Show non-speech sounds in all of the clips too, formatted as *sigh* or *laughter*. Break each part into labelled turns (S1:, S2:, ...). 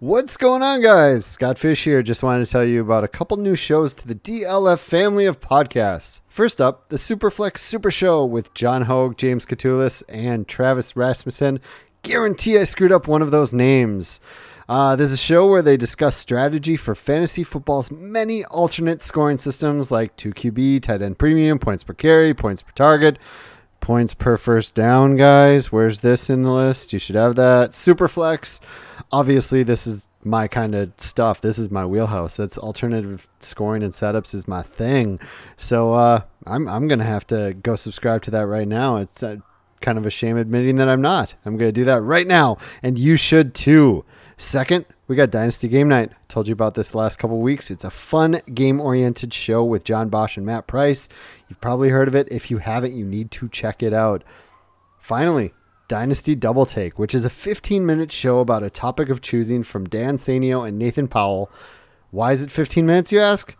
S1: What's going on, guys? Scott Fish here. Just wanted to tell you about a couple new shows to the DLF family of podcasts. First up, the Superflex Super Show with John Hogue, James Catullus, and Travis Rasmussen. Guarantee I screwed up one of those names. Uh, there's a show where they discuss strategy for fantasy football's many alternate scoring systems like 2QB, tight end premium, points per carry, points per target, points per first down, guys. Where's this in the list? You should have that. Superflex. Obviously, this is my kind of stuff. This is my wheelhouse. That's alternative scoring and setups is my thing. So uh, I'm I'm gonna have to go subscribe to that right now. It's uh, kind of a shame admitting that I'm not. I'm gonna do that right now, and you should too. Second, we got Dynasty Game Night. Told you about this last couple weeks. It's a fun game oriented show with John Bosch and Matt Price. You've probably heard of it. If you haven't, you need to check it out. Finally, Dynasty Double Take, which is a 15 minute show about a topic of choosing from Dan Sanio and Nathan Powell. Why is it 15 minutes, you ask?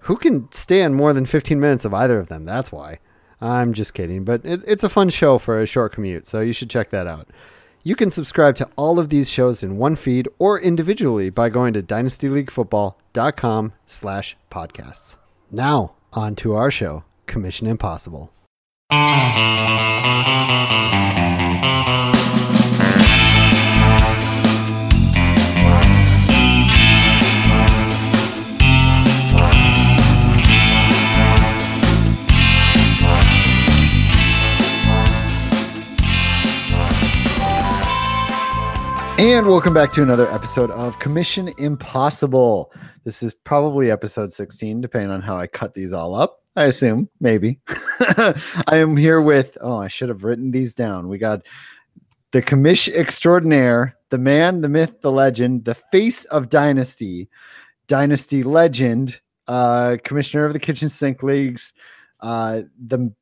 S1: Who can stand more than 15 minutes of either of them? That's why. I'm just kidding, but it, it's a fun show for a short commute, so you should check that out. You can subscribe to all of these shows in one feed or individually by going to dynastyleaguefootball.com slash podcasts. Now, on to our show, Commission Impossible. And welcome back to another episode of Commission Impossible. This is probably episode 16, depending on how I cut these all up. I assume, maybe. *laughs* I am here with, oh, I should have written these down. We got the commission extraordinaire, the man, the myth, the legend, the face of Dynasty, Dynasty legend, uh, commissioner of the kitchen sink leagues, uh, the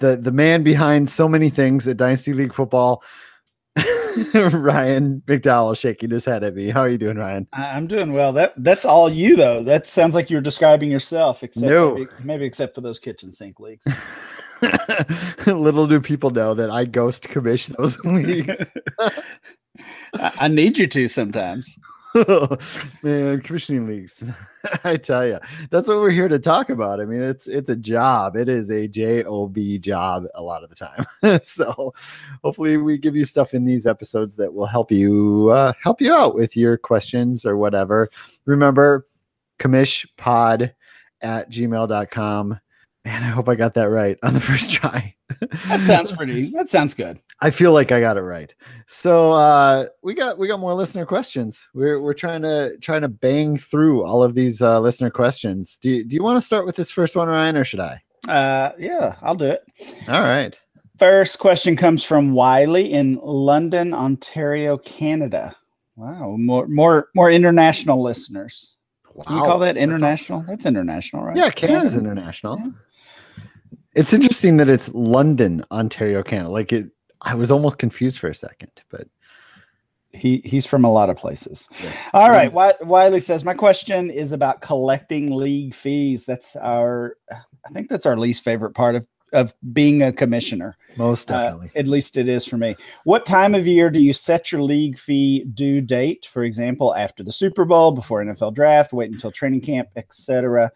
S1: the the man behind so many things at Dynasty League football. *laughs* Ryan McDowell shaking his head at me. How are you doing, Ryan?
S2: I'm doing well. That that's all you though. That sounds like you're describing yourself, except
S1: No.
S2: maybe, maybe except for those kitchen sink leaks. *laughs*
S1: Little do people know that I ghost commission those *laughs* leagues.
S2: I, I need you to sometimes. *laughs*
S1: Man, commissioning leagues. *laughs* I tell you, that's what we're here to talk about. I mean, it's it's a job. It is a job job a lot of the time. *laughs* so, hopefully, we give you stuff in these episodes that will help you uh, help you out with your questions or whatever. Remember, commishpod at gmail.com. Man, I hope I got that right on the first try.
S2: That sounds pretty. That sounds good.
S1: I feel like I got it right. So uh, we got we got more listener questions. We're we're trying to trying to bang through all of these uh, listener questions. Do you, do you want to start with this first one, Ryan, or should I?
S2: Uh, yeah, I'll do it.
S1: All right.
S2: First question comes from Wiley in London, Ontario, Canada. Wow, more more more international listeners. Can you call that
S1: that's
S2: international? That's international, right?
S1: Yeah, Canada's international. It's interesting that it's London, Ontario, Canada. Like it, I was almost confused for a second, but
S2: He he's from a lot of places.
S1: Yes.
S2: All right. Wi- Wiley says, My question is about collecting league fees. That's our, I think that's our least favorite part of, of being a commissioner.
S1: most
S2: Uh,
S1: definitely.
S2: at least it is for me. What time of year do you set your league fee due date? For example, after the Super Bowl, before NFL draft, wait until training camp, etc.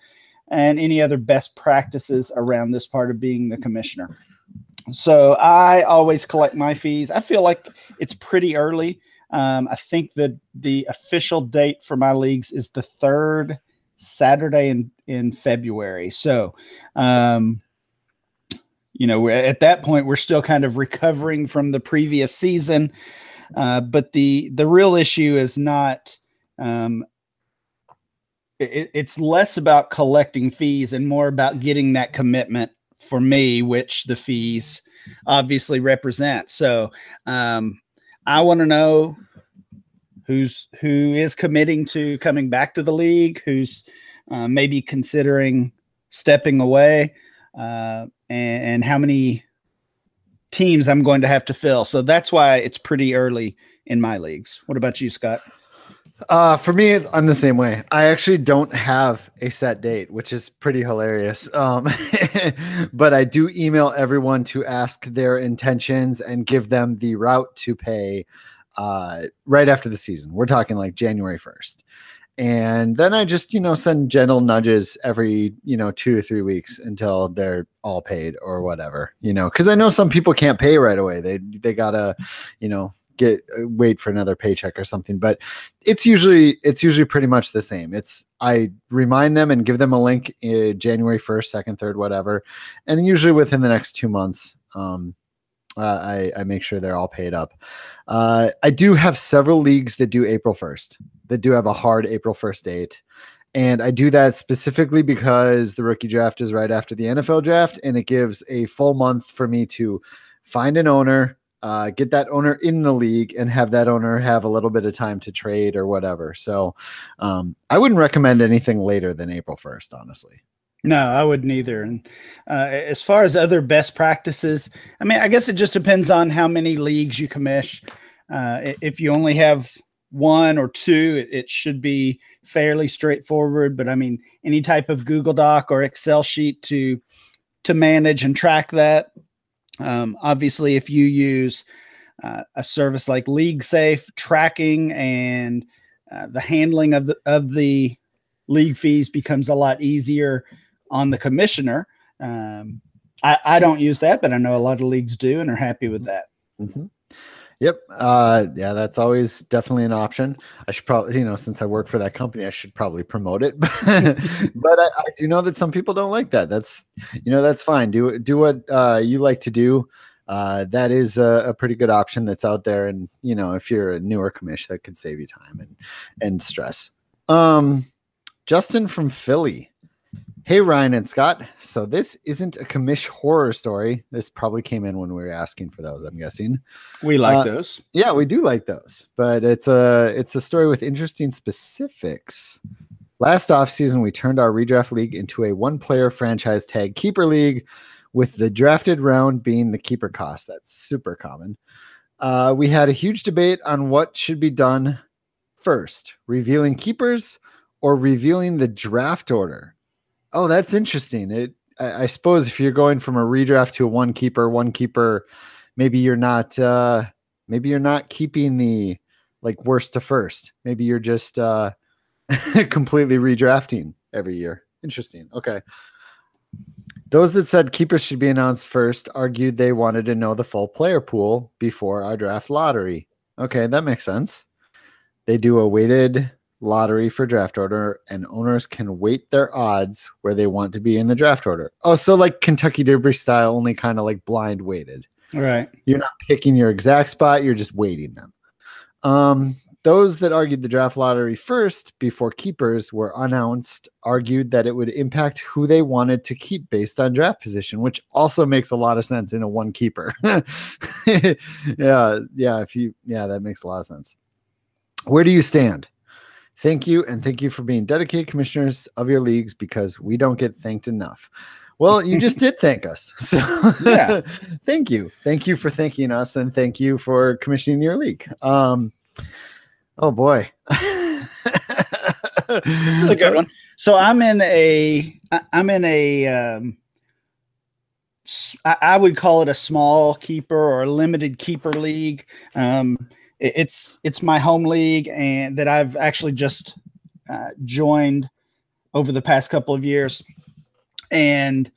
S2: And any other best practices around this part of being the commissioner. So I always collect my fees. I feel like it's pretty early. Um, I think that the official date for my leagues is the third Saturday in in February. So, um, you know, at that point, we're still kind of recovering from the previous season. Uh, but the the real issue is not. Um, it, it's less about collecting fees and more about getting that commitment for me, which the fees obviously represent. So, um, I want to know who's who is committing to coming back to the league, who's uh, maybe considering stepping away, uh, and, and how many teams I'm going to have to fill. So that's why it's pretty early in my leagues. What about you, Scott?
S1: Uh, for me, I'm the same way. I actually don't have a set date, which is pretty hilarious. Um, *laughs* but I do email everyone to ask their intentions and give them the route to pay uh, right after the season. We're talking like January 1st. And then I just, you know, send gentle nudges every, you know, two or three weeks until they're all paid or whatever, you know, because I know some people can't pay right away. They they gotta, you know, get uh, wait for another paycheck or something. But it's usually it's usually pretty much the same. It's I remind them and give them a link uh, January first, second, third, whatever, and usually within the next two months. Um, uh, I, I, make sure they're all paid up. Uh, I do have several leagues that do April 1st, that do have a hard April 1st date. And I do that specifically because the rookie draft is right after the NFL draft, and it gives a full month for me to find an owner, uh, get that owner in the league, and have that owner have a little bit of time to trade or whatever. So um, I wouldn't recommend anything later than April 1st, honestly.
S2: No, I wouldn't either. And uh, as far as other best practices, I mean, I guess it just depends on how many leagues you commish. Uh, if you only have one or two, it, it, should be fairly straightforward. But I mean, any type of Google Doc or Excel sheet to to manage and track that. Um, obviously, if you use uh, a service like League Safe, tracking and uh, the handling of the of the league fees becomes a lot easier on the commissioner. Um, I, I, don't use that, but I know a lot of leagues do and are happy with that.
S1: Mm-hmm. Yep. Uh, yeah, that's always definitely an option. I should probably, you know, since I work for that company, I should probably promote it. *laughs* but I, I, do know that some people don't like that. That's, you know, that's fine. Do do what uh, you like to do. Uh, that is a, a, pretty good option that's out there. And you know, if you're a newer commish, that could save you time and and stress. Um, Justin from Philly Hey, Ryan and Scott. So this isn't a commish horror story. This probably came in when we were asking for those. I'm guessing
S2: we like uh, those.
S1: Yeah, we do like those, but it's a it's a story with interesting specifics. Last offseason, we turned our redraft league into a one-player franchise tag keeper league, with the drafted round being the keeper cost. That's super common. Uh, we had a huge debate on what should be done first: revealing keepers or revealing the draft order. Oh, that's interesting. It I, I, suppose if you're going from a redraft to a one keeper, one keeper, maybe you're not uh maybe you're not keeping the like worst to first. Maybe you're just uh *laughs* completely redrafting every year. Interesting. Okay. Those that said keepers should be announced first argued they wanted to know the full player pool before our draft lottery. Okay, that makes sense. They do a weighted lottery for draft order, and owners can weight their odds where they want to be in the draft order. Oh, so like Kentucky Derby style, only kind of like blind weighted.
S2: Right.
S1: You're not picking your exact spot, you're just weighting them. Um, those that argued the draft lottery first before keepers were announced argued that it would impact who they wanted to keep based on draft position, which also makes a lot of sense in a one keeper. *laughs* yeah, yeah, if you yeah, that makes a lot of sense. Where do you stand? Thank you, and thank you for being dedicated commissioners of your leagues because we don't get thanked enough. Well, you just did thank us. *laughs* So yeah. *laughs* thank you. Thank you for thanking us and thank you for commissioning your league. Um oh boy.
S2: this is a good one. So I'm in a I'm in a um I would call it a small keeper or a limited keeper league. Um it's it's my home league and that I've actually just uh, joined over the past couple of years, and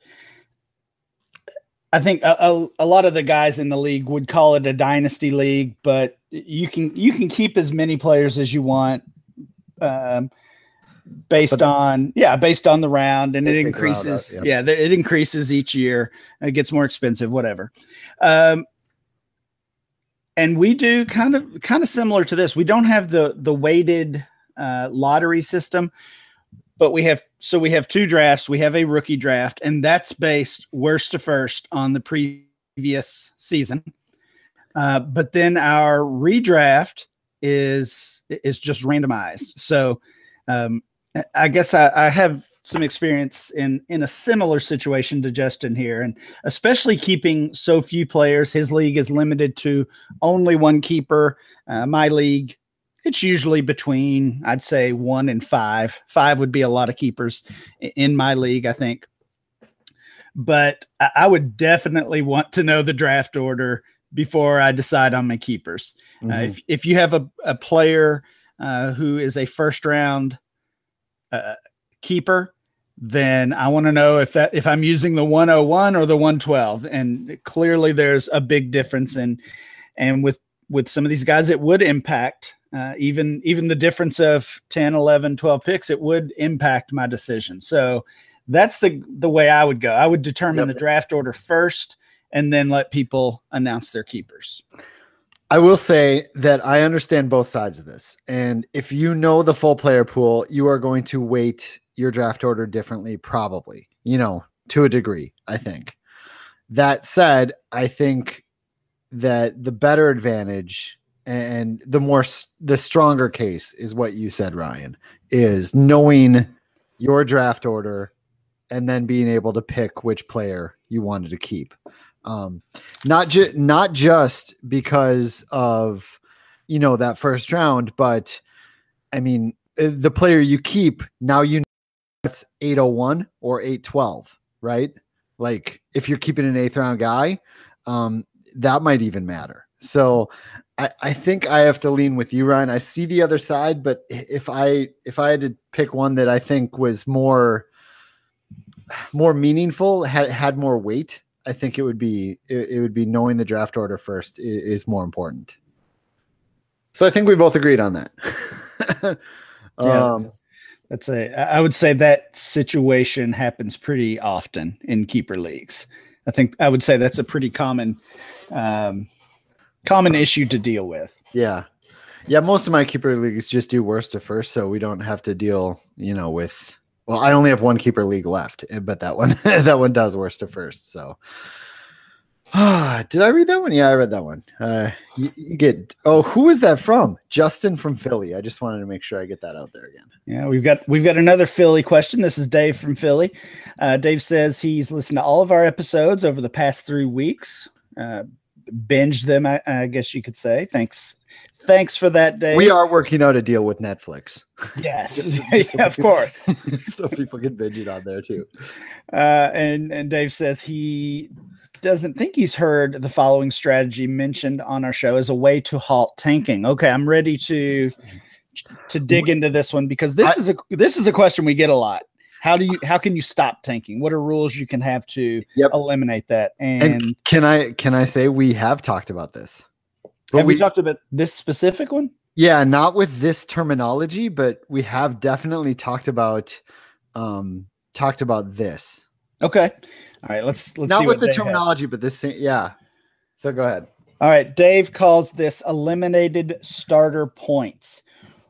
S2: I think a, a, a, lot of the guys in the league would call it a dynasty league, but you can you can keep as many players as you want. Um, based but, on yeah based on the round and it increases out, yeah. yeah it increases each year it gets more expensive whatever um and we do kind of kind of similar to this. We don't have the the weighted uh, lottery system, but we have so we have two drafts. We have a rookie draft, and that's based worst to first on the previous season. Uh, but then our redraft is is just randomized. So um, I guess I, I have some experience in in a similar situation to Justin here, and especially keeping so few players. His league is limited to only one keeper. Uh, my league, it's usually between I'd say one and five. Five would be a lot of keepers in my league, I think. But I would definitely want to know the draft order before I decide on my keepers. Uh,
S1: Mhm.
S2: if if you have a a player uh, who is a first round uh, keeper, then I want to know if that if I'm using the 101 or the 112. And clearly, there's a big difference. And and with with some of these guys, it would impact uh, even even the difference of 10, 11, 12 picks. It would impact my decision. So that's the the way I would go. I would determine
S1: Yep.
S2: the draft order first, and then let people announce their keepers.
S1: I will say that I understand both sides of this. And if you know the full player pool, you are going to weight your draft order differently, probably, you know, to a degree, I think. That said, I think that the better advantage and the more the stronger case is what you said, Ryan, is knowing your draft order and then being able to pick which player you wanted to keep. Um, not just not just because of you know that first round, but I mean uh, the player you keep now you know it's 801 or 812, right? Like if you're keeping an eighth round guy, um, that might even matter. So I, I think I have to lean with you, Ryan. I see the other side, but if I if I had to pick one that I think was more more meaningful, had had more weight, I think it would be it, it would be knowing the draft order first is, is more important. So I think we both agreed on that. *laughs*
S2: Yeah,
S1: um,
S2: That's a I I would say that situation happens pretty often in keeper leagues. I think I would say that's a pretty common um, common issue to deal with.
S1: yeah, yeah. Most of my keeper leagues just do worst to first, so we don't have to deal, you know, with. Well, I only have one keeper league left, eh, but that one *laughs* that one does worst to first. So, *sighs* did I read that one? Yeah, I read that one. Uh, you, you get. Oh, who is that from? Justin from Philly. I just wanted to make sure I get that out there again.
S2: Yeah, we've got we've got another Philly question. This is Dave from Philly. Uh, Dave says he's listened to all of our episodes over the past three weeks. Uh, binged them, I, I guess you could say. Thanks, thanks for that, Dave.
S1: We are working out a deal with Netflix. *laughs*
S2: yes, *laughs*
S1: so
S2: yeah, of
S1: people-
S2: course. *laughs*
S1: so people can binge it on there too.
S2: Uh, and and Dave says he doesn't think he's heard the following strategy mentioned on our show as a way to halt tanking. Okay, I'm ready to to dig into this one because this
S1: I-
S2: is a this is a question we get a lot. How do you how can you stop tanking? What are rules you can have to
S1: Yep.
S2: eliminate that? And,
S1: And can I can I say we have talked about this? But
S2: have we,
S1: we-
S2: talked about this specific one?
S1: Yeah, not with this terminology, but we have definitely talked about um talked about this.
S2: Okay. All right, let's let's
S1: not
S2: see
S1: with
S2: what
S1: the
S2: Dave has.
S1: terminology, but this yeah. So go ahead.
S2: All right, Dave calls this eliminated starter points.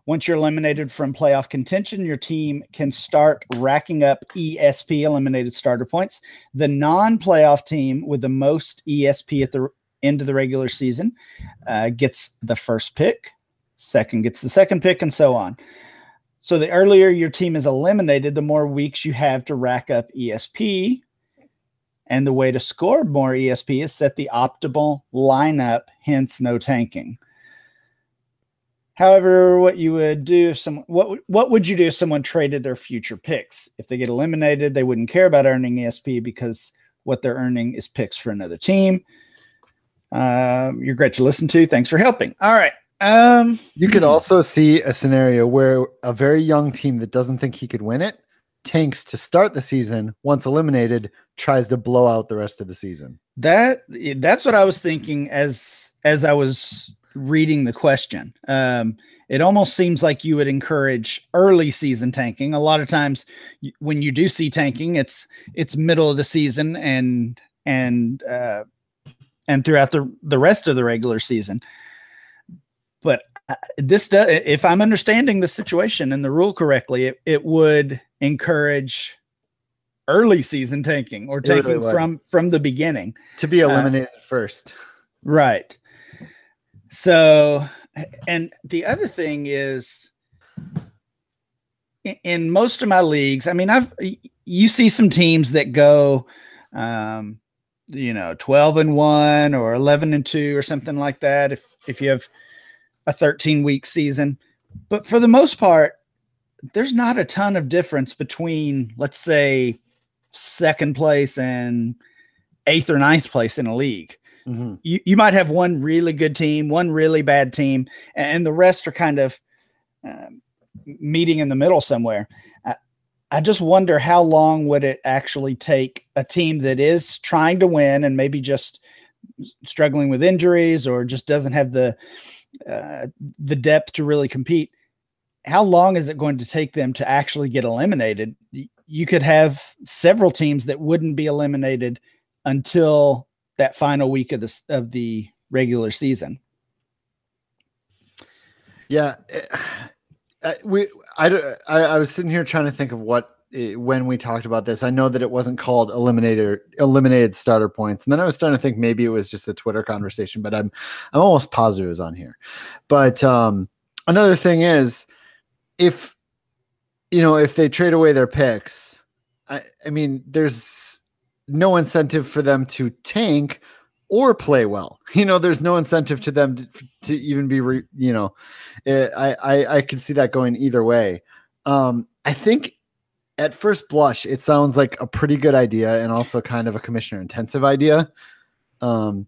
S2: Once you're eliminated from playoff contention, your team can start racking up ESP eliminated starter points. The non playoff team with the most ESP at the end of the regular season uh, gets the first pick, second gets the second pick, and so on. So the earlier your team is eliminated, the more weeks you have to rack up ESP. And the way to score more ESP is set the optimal lineup, hence no tanking. However, what you would do if someone what would- what would you do if someone traded their future picks? If they get eliminated, they wouldn't care about earning ESP because what they're earning is picks for another team. Um, you're great to listen to. Thanks for helping. All right. Um,
S1: You could also see a scenario where a very young team that doesn't think he could win it tanks to start the season. Once eliminated, tries to blow out the rest of the season.
S2: That that's what I was thinking as as I was reading the question. Um, it almost seems like you would encourage early season tanking. A lot of times, when you do see tanking, it's it's middle of the season and and uh, and throughout the the rest of the regular season. But uh, this does, if I'm understanding the situation and the rule correctly, it, it would encourage early season tanking or
S1: It really
S2: from from the beginning.
S1: To be
S2: Uh,
S1: eliminated first.
S2: Right. So, and the other thing is in, most of my leagues, I mean, I've, you see some teams that go, um, you know, 12 and one or 11 and two or something like that. If, if you have a 13 week season, but for the most part, there's not a ton of difference between, let's say, second place and eighth or ninth place in a league
S1: Mhm.
S2: You you might have one really good team, one really bad team, and the rest are kind of um, meeting in the middle somewhere. I, I just wonder how long would it actually take a team that is trying to win and maybe just struggling with injuries or just doesn't have the uh, the depth to really compete. How long is it going to take them to actually get eliminated? You could have several teams that wouldn't be eliminated until that final week of the of the regular season.
S1: Yeah, eh, uh, we I, I I was sitting here trying to think of what eh, when we talked about this. I know that it wasn't called eliminator eliminated starter points, and then I was starting to think maybe it was just a Twitter conversation, but I'm I'm almost positive it was on here. But um, another thing is if you know if they trade away their picks, I I mean there's no incentive for them to tank or play well. *laughs* You know, there's no incentive to them to, to even be, re, you know, eh, I, I I can see that going either way. Um, I think at first blush, it sounds like a pretty good idea and also kind of a commissioner intensive idea. Um,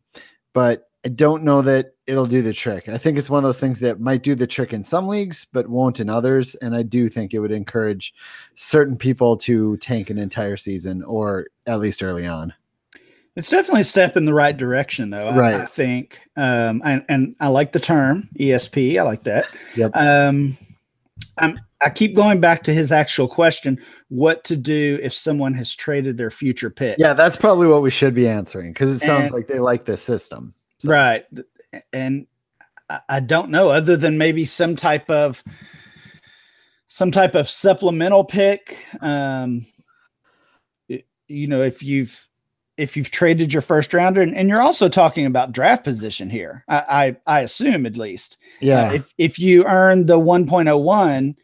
S1: but I don't know that it'll do the trick. I think it's one of those things that might do the trick in some leagues, but won't in others. And I do think it would encourage certain people to tank an entire season or at least early on.
S2: It's definitely a step in the right direction, though. I- I, think, um, and, and I like the term ESP. I like that.
S1: Yep.
S2: Um, I'm, I keep going back to his actual question: what to do if someone has traded their future pick?
S1: Yeah, that's probably what we should be answering because it sounds
S2: And-
S1: like they like this system. So-
S2: Right. And I- don't know, other than maybe some type of some type of supplemental pick. Um, you know, if you've if you've traded your first rounder, and, and you're also talking about draft position here, I I, I assume at least.
S1: Yeah.
S2: Uh, if if you earn the 1.01,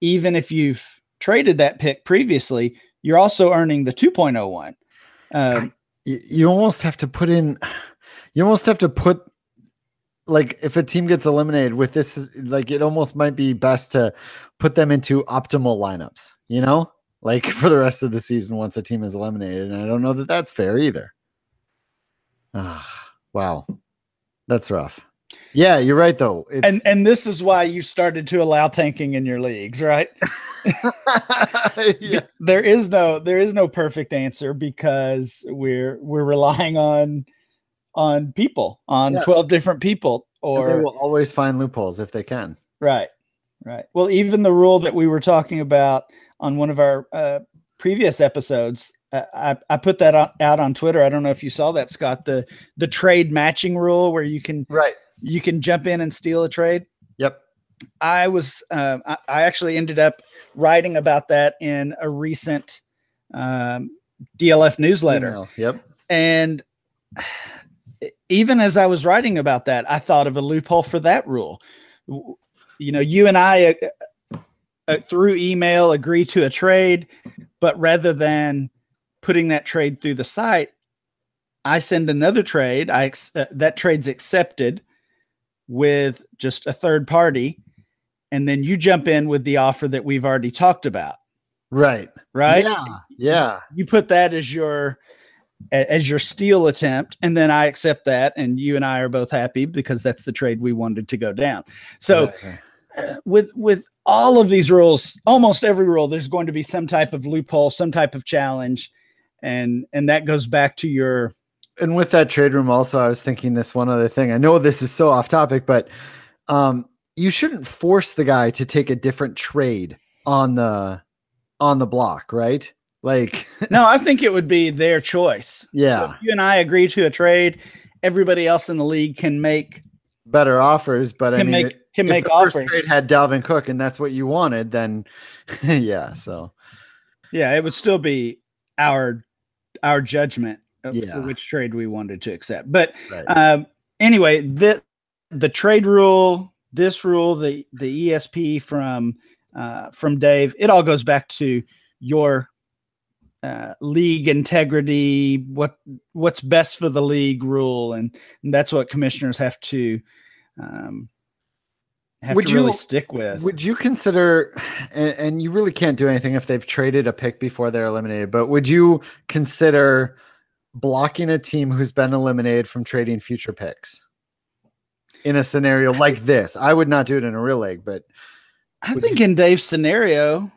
S2: even if you've traded that pick previously, you're also earning the 2.01. Um,
S1: you almost have to put in you almost have to put like if a team gets eliminated with this like it almost might be best to put them into optimal lineups you know? Like *laughs* for the rest of the season once a team is eliminated and i don't know that that's fair either. Ah wow. That's rough. Yeah you're right though. It's
S2: and and this is why you started to allow tanking in your leagues, right? *laughs* *laughs*
S1: yeah.
S2: There is no there is no perfect answer because we're we're relying on on people, on
S1: Yeah.
S2: 12 different people
S1: And they will always find loopholes if they can
S2: right. Right. Well, even the rule that we were talking about on one of our uh, previous episodes, uh, I, I put that out on Twitter. I don't know if you saw that, Scott. The the trade matching rule where you can
S1: right
S2: you can jump in and steal a trade.
S1: yep
S2: I was uh, I, I actually ended up writing about that in a recent um, DLF newsletter,
S1: Email. yep
S2: and even as I was writing about that, I thought of a loophole for that rule. You know, you and I uh, uh, through email agree to a trade, but rather than putting that trade through the site, I send another trade. I ex- uh, that trade's accepted with just a third party, and then you jump in with the offer that we've already talked about,
S1: right
S2: right?
S1: yeah yeah
S2: You put that as your as your steal attempt, and then I accept that, and you and I are both happy because that's the trade we wanted to go down. So
S1: Right.
S2: with with all of these rules, almost every rule, there's going to be some type of loophole, some type of challenge, and and that goes back to your
S1: and with that trade room also i was thinking this one other thing i know this is so off topic but um you shouldn't force the guy to take a different trade on the on the block right like
S2: no. *laughs* I think it would be their choice.
S1: Yeah.
S2: So if you and I agree to a trade, everybody else in the league can make
S1: better offers but i mean
S2: make can
S1: if
S2: make
S1: the first trade had dalvin cook and that's what you wanted then *laughs* yeah so
S2: Yeah, it would still be our our judgment
S1: Yeah.
S2: for which trade we wanted to accept. But
S1: right.
S2: um, anyway, the the trade rule, this rule, the the ESP from uh, from Dave, it all goes back to your uh, league integrity, what what's best for the league rule, and, and that's what commissioners have to um, have
S1: Would
S2: to really
S1: you-
S2: stick with.
S1: Would you consider, and, and you really can't do anything if they've traded a pick before they're eliminated, but would you consider blocking a team who's been eliminated from trading future picks in a scenario like this. I would not do it in a real league, but
S2: I think in Dave's scenario,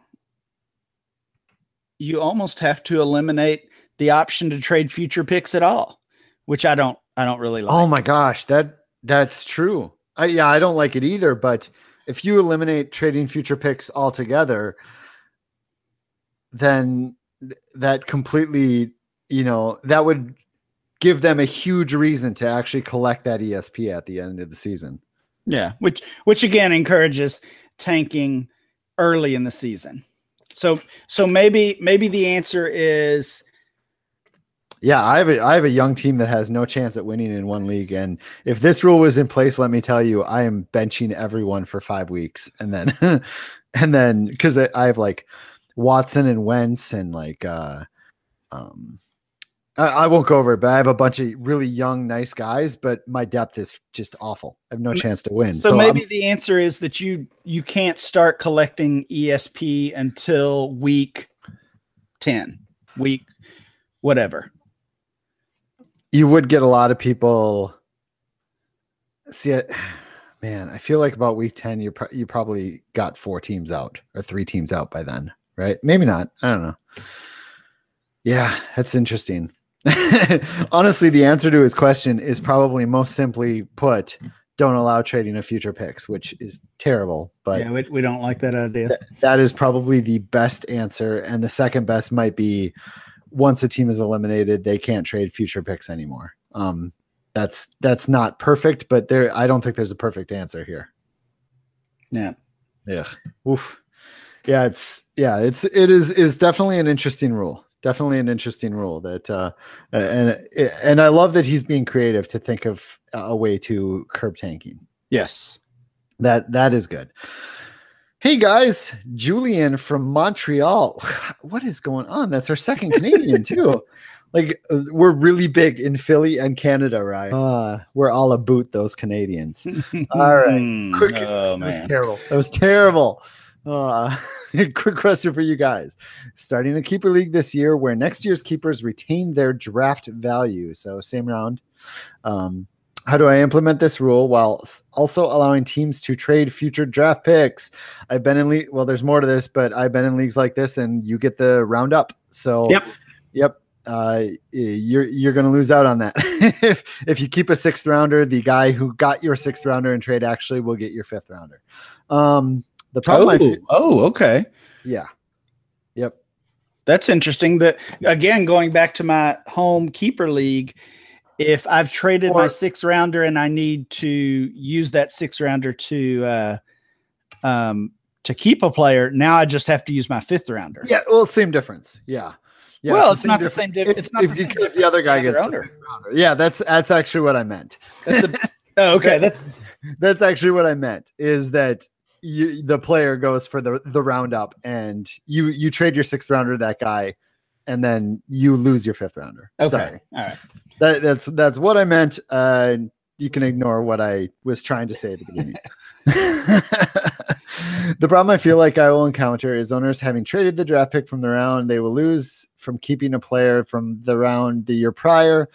S2: you almost have to eliminate the option to trade future picks at all, which I don't. I don't really oh like.
S1: oh my gosh, that that's true. I, yeah, I don't like it either. But if you eliminate trading future picks altogether, then that completely, you know, that would give them a huge reason to actually collect that ESP at the end of the season.
S2: Yeah, which which again encourages tanking early in the season. So so maybe maybe the answer is
S1: Yeah, I have a I have a young team that has no chance at winning in one league, and if this rule was in place, let me tell you, I am benching everyone for five weeks, and then *laughs* and then because I have like Watson and Wentz and like uh um I, I won't go over it, but I have a bunch of really young, nice guys, but my depth is just awful. I have no chance to win.
S2: so,
S1: I'm-
S2: maybe the answer is that you you can't start collecting ESP until week 10, week whatever.
S1: you would get a lot of people see it man i feel like about week 10 you, pro- you probably got four teams out or three teams out by then right maybe not i don't know yeah that's interesting *laughs* honestly the answer to his question is probably most simply put don't allow trading of future picks which is terrible but
S2: yeah, we, we don't like that idea.
S1: that is probably the best answer and the second best might be once a team is eliminated they can't trade future picks anymore um that's that's not perfect but there i don't think there's a perfect answer here
S2: Yeah.
S1: yeah Oof. yeah it's yeah it's it is is definitely an interesting rule definitely an interesting rule that uh and and i love that he's being creative to think of a way to curb tanking
S2: Yes.
S1: that that is good. Hey guys, Julian from Montreal. *sighs* What is going on? That's our second *laughs* Canadian too. Like uh, we're really big in Philly and Canada, right? Uh, we're all about those Canadians. *laughs* All right. Quick-
S2: Oh
S1: That was
S2: man.
S1: terrible. That was terrible. Uh, *laughs* quick question for you guys. Starting a keeper league this year where next year's keepers retain their draft value. So same round. Um, how do I implement this rule while also allowing teams to trade future draft picks? I've been in league. Well, there's more to this, but I've been in leagues like this, and you get the roundup. So,
S2: Yep.
S1: yep. Uh, you're you're going to lose out on that. *laughs* if if you keep a sixth rounder, the guy who got your sixth rounder in trade actually will get your fifth rounder. Um, the problem,
S2: Oh, oh, okay.
S1: yeah, yep,
S2: That's interesting. That again, going back to my home keeper league, if I've traded my
S1: Or-
S2: six rounder and I need to use that six rounder to uh, um, to keep a player, now I just have to use my fifth rounder.
S1: yeah. Well, same difference. Yeah. Yeah,
S2: well,
S1: the
S2: it's not the same. Diff-
S1: If,
S2: it's not
S1: if,
S2: the same.
S1: if the other guy gets
S2: rounder.
S1: Yeah, that's that's actually what I meant.
S2: That's a, oh, okay. *laughs* That's
S1: that's actually what I meant is that you, the player goes for the the roundup and you you trade your sixth rounder to that guy and then you lose your fifth rounder.
S2: okay.
S1: Sorry.
S2: All right.
S1: That, that's that's what I meant. Uh, you can ignore what I was trying to say at the beginning. *laughs* *laughs* the problem I feel like I will encounter is owners having traded the draft pick from the round, they will lose from keeping a player from the round the year prior.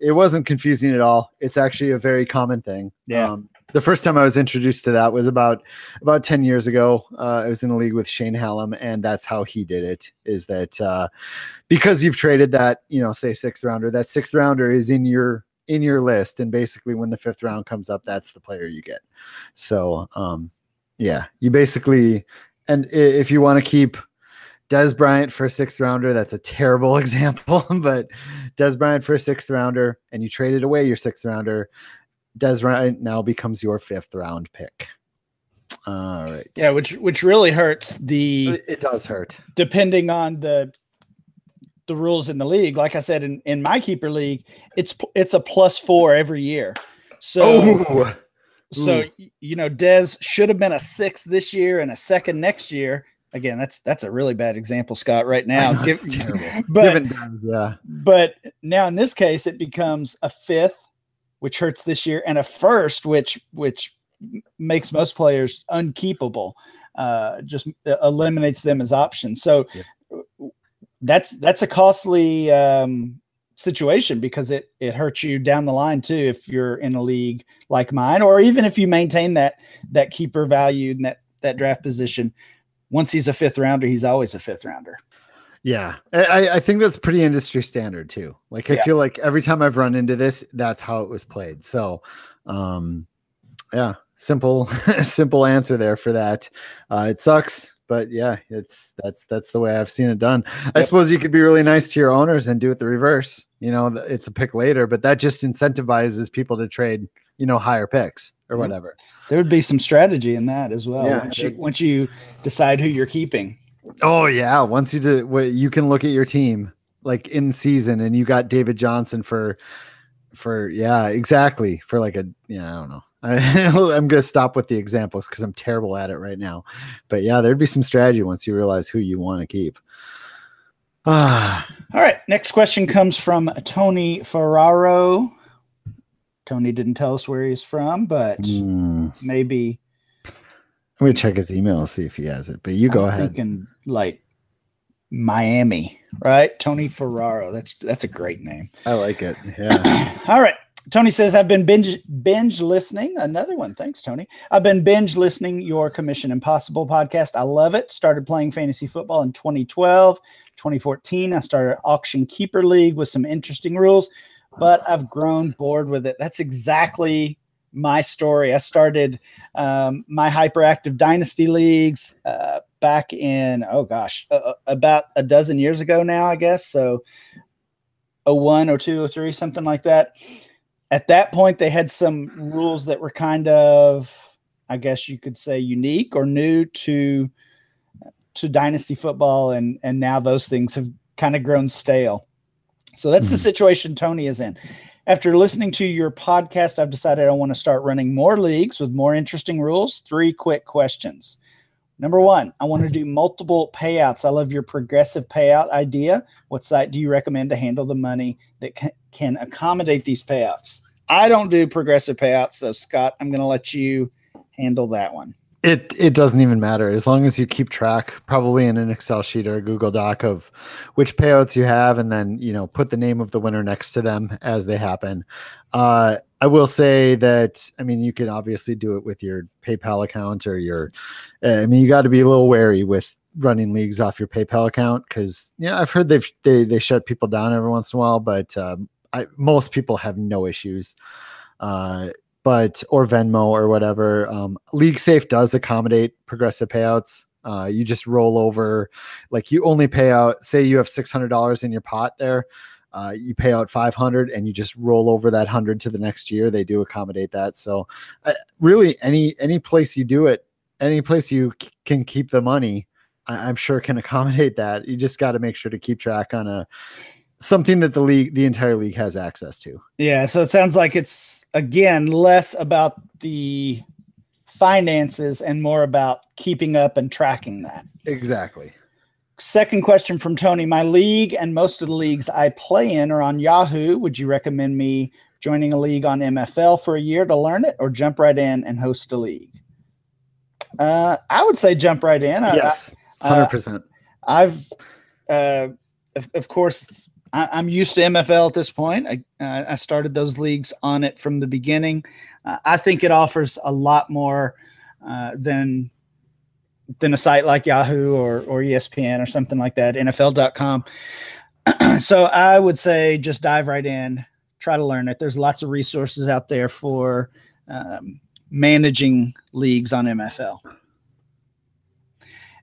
S1: It wasn't confusing at all. It's actually a very common thing.
S2: Yeah.
S1: Um, the first time I was introduced to that was about about 10 years ago. Uh, I was in a league with Shane Hallam, and that's how he did it. Is that uh, because you've traded that, you know, say sixth rounder, that sixth rounder is in your in your list, and basically when the fifth round comes up, that's the player you get. So, um, yeah, you basically, and if you want to keep Dez Bryant for a sixth rounder, that's a terrible *laughs* example, but Dez Bryant for a sixth rounder, and you traded away your sixth rounder, Dez Bryant now becomes your fifth round pick. All right.
S2: Yeah, which which really hurts the
S1: it, does hurt.
S2: depending on the the rules in the league. Like I said, in, in my keeper league, it's it's a plus four every year. So
S1: Oh,
S2: so
S1: ooh.
S2: you know, Dez should have been a sixth this year and a second next year. Again, that's that's a really bad example, Scott. Right now,
S1: know,
S2: Give- *laughs* but
S1: given Dez, yeah.
S2: but now in this case, it becomes a fifth, which hurts this year, and a first, which which makes most players unkeepable. Uh, just e- eliminates them as options. So
S1: Yep.
S2: that's that's a costly um, situation because it it hurts you down the line too if you're in a league like mine or even if you maintain that that keeper value and that that draft position once he's a fifth rounder he's always a fifth rounder
S1: Yeah, I, I think that's pretty industry standard too. Like I
S2: Yeah.
S1: feel like every time I've run into this, that's how it was played. So, um, yeah, simple, *laughs* simple answer there for that. Uh, it sucks, but yeah, it's that's that's the way I've seen it done. I suppose you could be really nice to your owners and do it the reverse. You know, it's a pick later, but that just incentivizes people to trade. You know, higher picks or whatever.
S2: there would be some strategy in that as well
S1: Yeah.
S2: once, you, once you decide who you're keeping
S1: Oh yeah, once you do, you can look at your team like in season, and you got David Johnson for, for yeah, exactly for like a yeah, I don't know. I, *laughs* I'm gonna stop with the examples because I'm terrible at it right now, but yeah, there'd be some strategy once you realize who you want to keep. Ah, *sighs*
S2: All right. Next question comes from Tony Ferraro. Tony didn't tell us where he's from, but
S1: hmm.
S2: maybe
S1: I'm gonna check his email and see if he has it. But you go
S2: I'm
S1: ahead.
S2: Thinking like Miami, right? Tony Ferraro. That's that's a great name.
S1: I like it. Yeah. *clears throat*
S2: All right. Tony says, I've been binge binge listening. Another one. Thanks, Tony. I've been binge listening your Commission Impossible podcast. I love it. Started playing fantasy football in 2012. 2014, I started Auction Keeper League with some interesting rules, but I've grown bored with it. That's exactly my story. I started um, my hyperactive dynasty leagues uh, back in, oh gosh, uh, about a dozen years ago now, I guess. So 01, 02, or 03, something like that. At that point, they had some rules that were kind of, I guess you could say, unique or new to to dynasty football, and and now those things have kind of grown stale. So that's the
S1: Mhm.
S2: situation Tony is in. After listening to your podcast, I've decided I want to start running more leagues with more interesting rules. Three quick questions. Number one, I want to do multiple payouts. I love your progressive payout idea. What site do you recommend to handle the money that can accommodate these payouts? I don't do progressive payouts, so Scott, I'm going to let you handle that one.
S1: It it doesn't even matter as long as you keep track, probably in an Excel sheet or a Google Doc of which payouts you have, and then you know put the name of the winner next to them as they happen. Uh, I will say that I mean you can obviously do it with your PayPal account or your. uh, I mean you got to be a little wary with running leagues off your PayPal account because yeah I've heard they've they they shut people down every once in a while, but um, I most people have no issues. Uh, but or Venmo or whatever. Um, League Safe does accommodate progressive payouts. Uh, you just roll over, like you only pay out. Say you have six hundred dollars in your pot there, uh, you pay out five hundred, and you just roll over that hundred to the next year. They do accommodate that. So, uh, really, any any place you do it, any place you can keep the money, I, I'm sure can accommodate that. You just got to make sure to keep track on a something that the league, the entire league, has access to.
S2: Yeah, so it sounds like it's again less about the finances and more about keeping up and tracking that.
S1: Exactly.
S2: Second question from Tony. My league and most of the leagues I play in are on Yahoo. Would you recommend me joining a league on MFL for a year to learn it or jump right in and host a league? Uh, I would say jump right in.
S1: Yes,
S2: I-
S1: hundred
S2: uh,
S1: percent.
S2: I've, uh, of, of course, I, I'm used to MFL at this point. I, I started those leagues on it from the beginning. Uh, I think it offers a lot more uh, than than a site like Yahoo or or ESPN or something like that. NFL.com. *clears throat* so I would say just dive right in, try to learn it. There's lots of resources out there for um, managing leagues on MFL.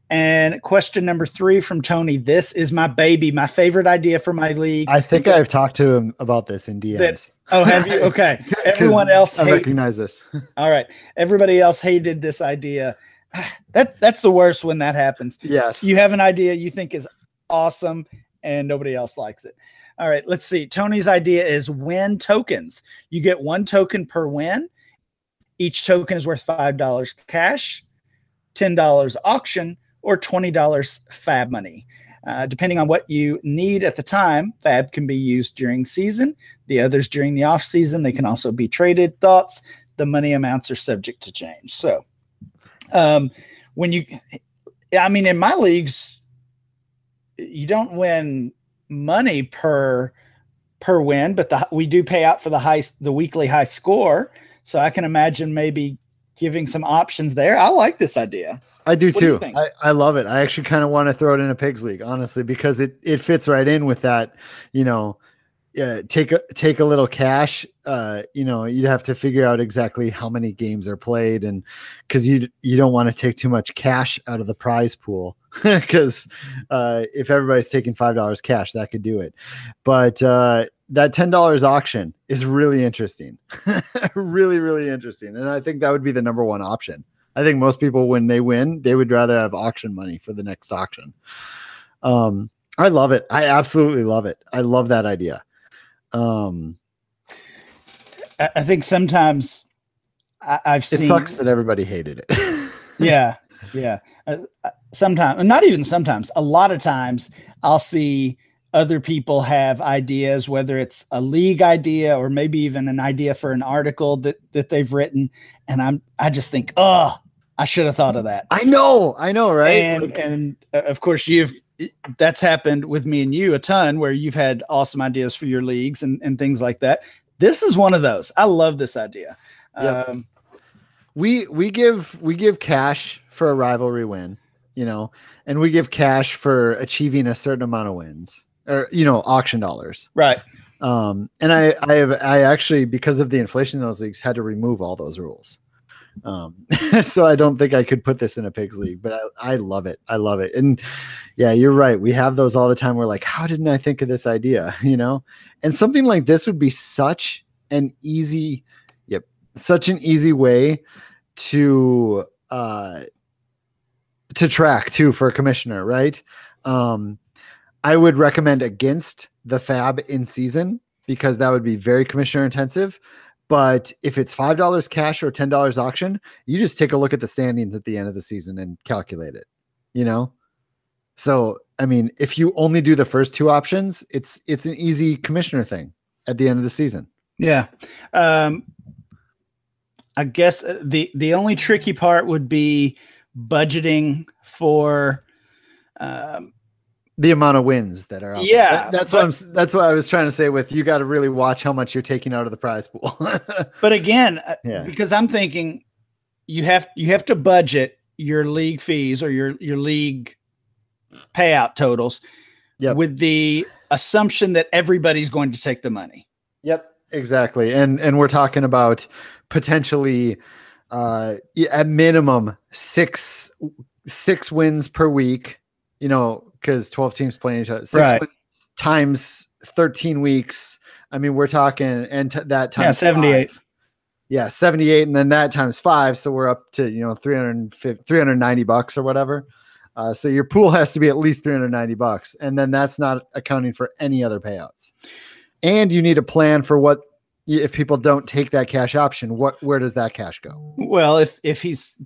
S2: And question number three from Tony. This is my baby, my favorite idea for my league.
S1: I think I've talked to him about this in DMs.
S2: oh, have you? *laughs* Okay. Everyone else
S1: I
S2: hate,
S1: recognize this. *laughs*
S2: all right. Everybody else hated this idea. *sighs* That that's the worst when that happens.
S1: yes.
S2: You have an idea you think is awesome and nobody else likes it. All right, let's see. Tony's idea is win tokens. You get one token per win. Each token is worth $5 cash, $10 auction, or $20 FAAB money. Uh, depending on what you need at the time, FAAB can be used during season, the others during the off season. They can also be traded. Thoughts? The money amounts are subject to change. So, um, when you, I mean, in my leagues, you don't win money per per win, but the, we do pay out for the high the weekly high score. So I can imagine maybe giving some options there. I like this idea.
S1: I do
S2: What
S1: too.
S2: think?
S1: I, I love it. I actually kind of want to throw it in a pigs league, honestly, because it it fits right in with that. You know, uh, take a take a little cash. Uh, you know, you'd have to figure out exactly how many games are played, and because you you don't want to take too much cash out of the prize pool, *laughs* because uh, if everybody's taking five dollars cash, that could do it. But uh, that ten dollars auction is really interesting, *laughs* really really interesting, and I think that would be the number one option. I think most people, when they win, they would rather have auction money for the next auction. Um, I love it. I absolutely love it. I love that idea. Um,
S2: I, I think sometimes I, I've
S1: it
S2: seen.
S1: sucks that everybody hated it. *laughs*
S2: yeah, yeah. Uh, sometimes, not even sometimes. A lot of times, I'll see other people have ideas, whether it's a league idea or maybe even an idea for an article that that they've written, and I'm I just think, oh, I should have thought of that.
S1: I know, I know, right?
S2: And
S1: Like,
S2: and uh, of course you've that's happened with me and you a ton where you've had awesome ideas for your leagues and, and things like that. This is one of those. I love this idea.
S1: Yep.
S2: Um,
S1: we we give we give cash for a rivalry win, you know, and we give cash for achieving a certain amount of wins or you know auction dollars.
S2: right.
S1: Um, and I I have I actually because of the inflation in those leagues had to remove all those rules. Um, *laughs* so I don't think I could put this in a pigs league, but I, I love it. I love it. And yeah, you're right. We have those all the time. We're like, how didn't I think of this idea? *laughs* You know, and something like this would be such an easy, yep, such an easy way to uh to track too for a commissioner, right? Um I would recommend against the FAAB in season because that would be very commissioner intensive. But if it's five dollars cash or ten dollars auction, you just take a look at the standings at the end of the season and calculate it. You know, so I mean, if you only do the first two options, it's it's an easy commissioner thing at the end of the season.
S2: Yeah. Um, I guess uh, the the only tricky part would be budgeting for um,
S1: The amount of wins that are out.
S2: Yeah,
S1: That- that's what I'm. That's what I was trying to say. With you, got to really watch how much you're taking out of the prize pool. *laughs*
S2: but again uh,
S1: Yeah.
S2: because i'm thinking you have you have to budget your league fees or your your league payout totals
S1: Yep.
S2: with the assumption that everybody's going to take the money
S1: Yep, exactly. And and we're talking about potentially uh at minimum 6 6 wins per week, you know, cuz 12 teams playing each other. 6
S2: Right.
S1: times 13 weeks. I mean, we're talking and t- that times
S2: Yeah, 78.
S1: five. Yeah, 78 and then that times 5, so we're up to, you know, 350 390 bucks or whatever. Uh, so your pool has to be at least 390 bucks and then that's not accounting for any other payouts and you need a plan for what if people don't take that cash option what where does that cash go
S2: well if if he's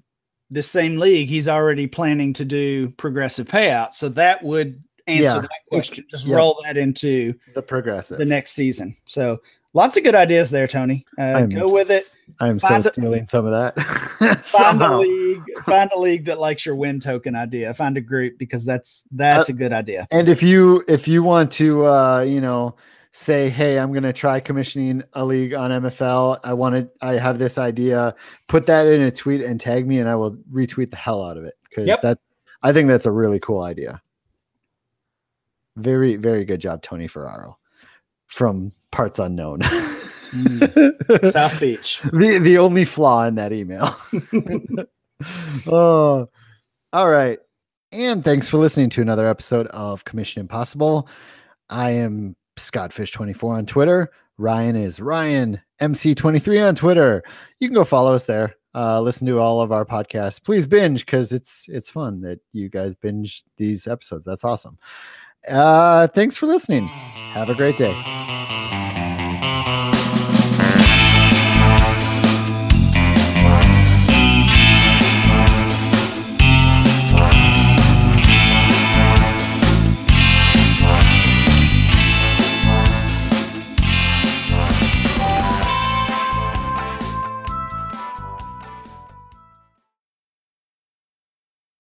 S2: the same league he's already planning to do progressive payouts. So that would answer
S1: Yeah.
S2: that question. Just
S1: Yeah.
S2: roll that into
S1: the progressive.
S2: the next season. So lots of good ideas there tony. Uh, go with it.
S1: I'm so
S2: a-
S1: stealing some of that. *laughs*
S2: Find a league find a league that likes your win token idea. Find a group because that's that's
S1: Uh,
S2: a good idea.
S1: and if you if you want to uh you know say hey i'm going to try commissioning a league on mfl i want to i have this idea put that in a tweet and tag me and i will retweet the hell out of it because
S2: Yep.
S1: that i think that's a really cool idea very very good job tony ferraro from parts unknown
S2: Mm. *laughs* south beach
S1: the the only flaw in that email. *laughs* oh, all right. And thanks for listening to another episode of Commission Impossible. I am Scott Fish 24 on Twitter. Ryan is Ryan MC23 on Twitter. You can go follow us there. Uh, listen to all of our podcasts. Please binge because it's it's fun that you guys binge these episodes. That's awesome. Uh, thanks for listening. Have a great day.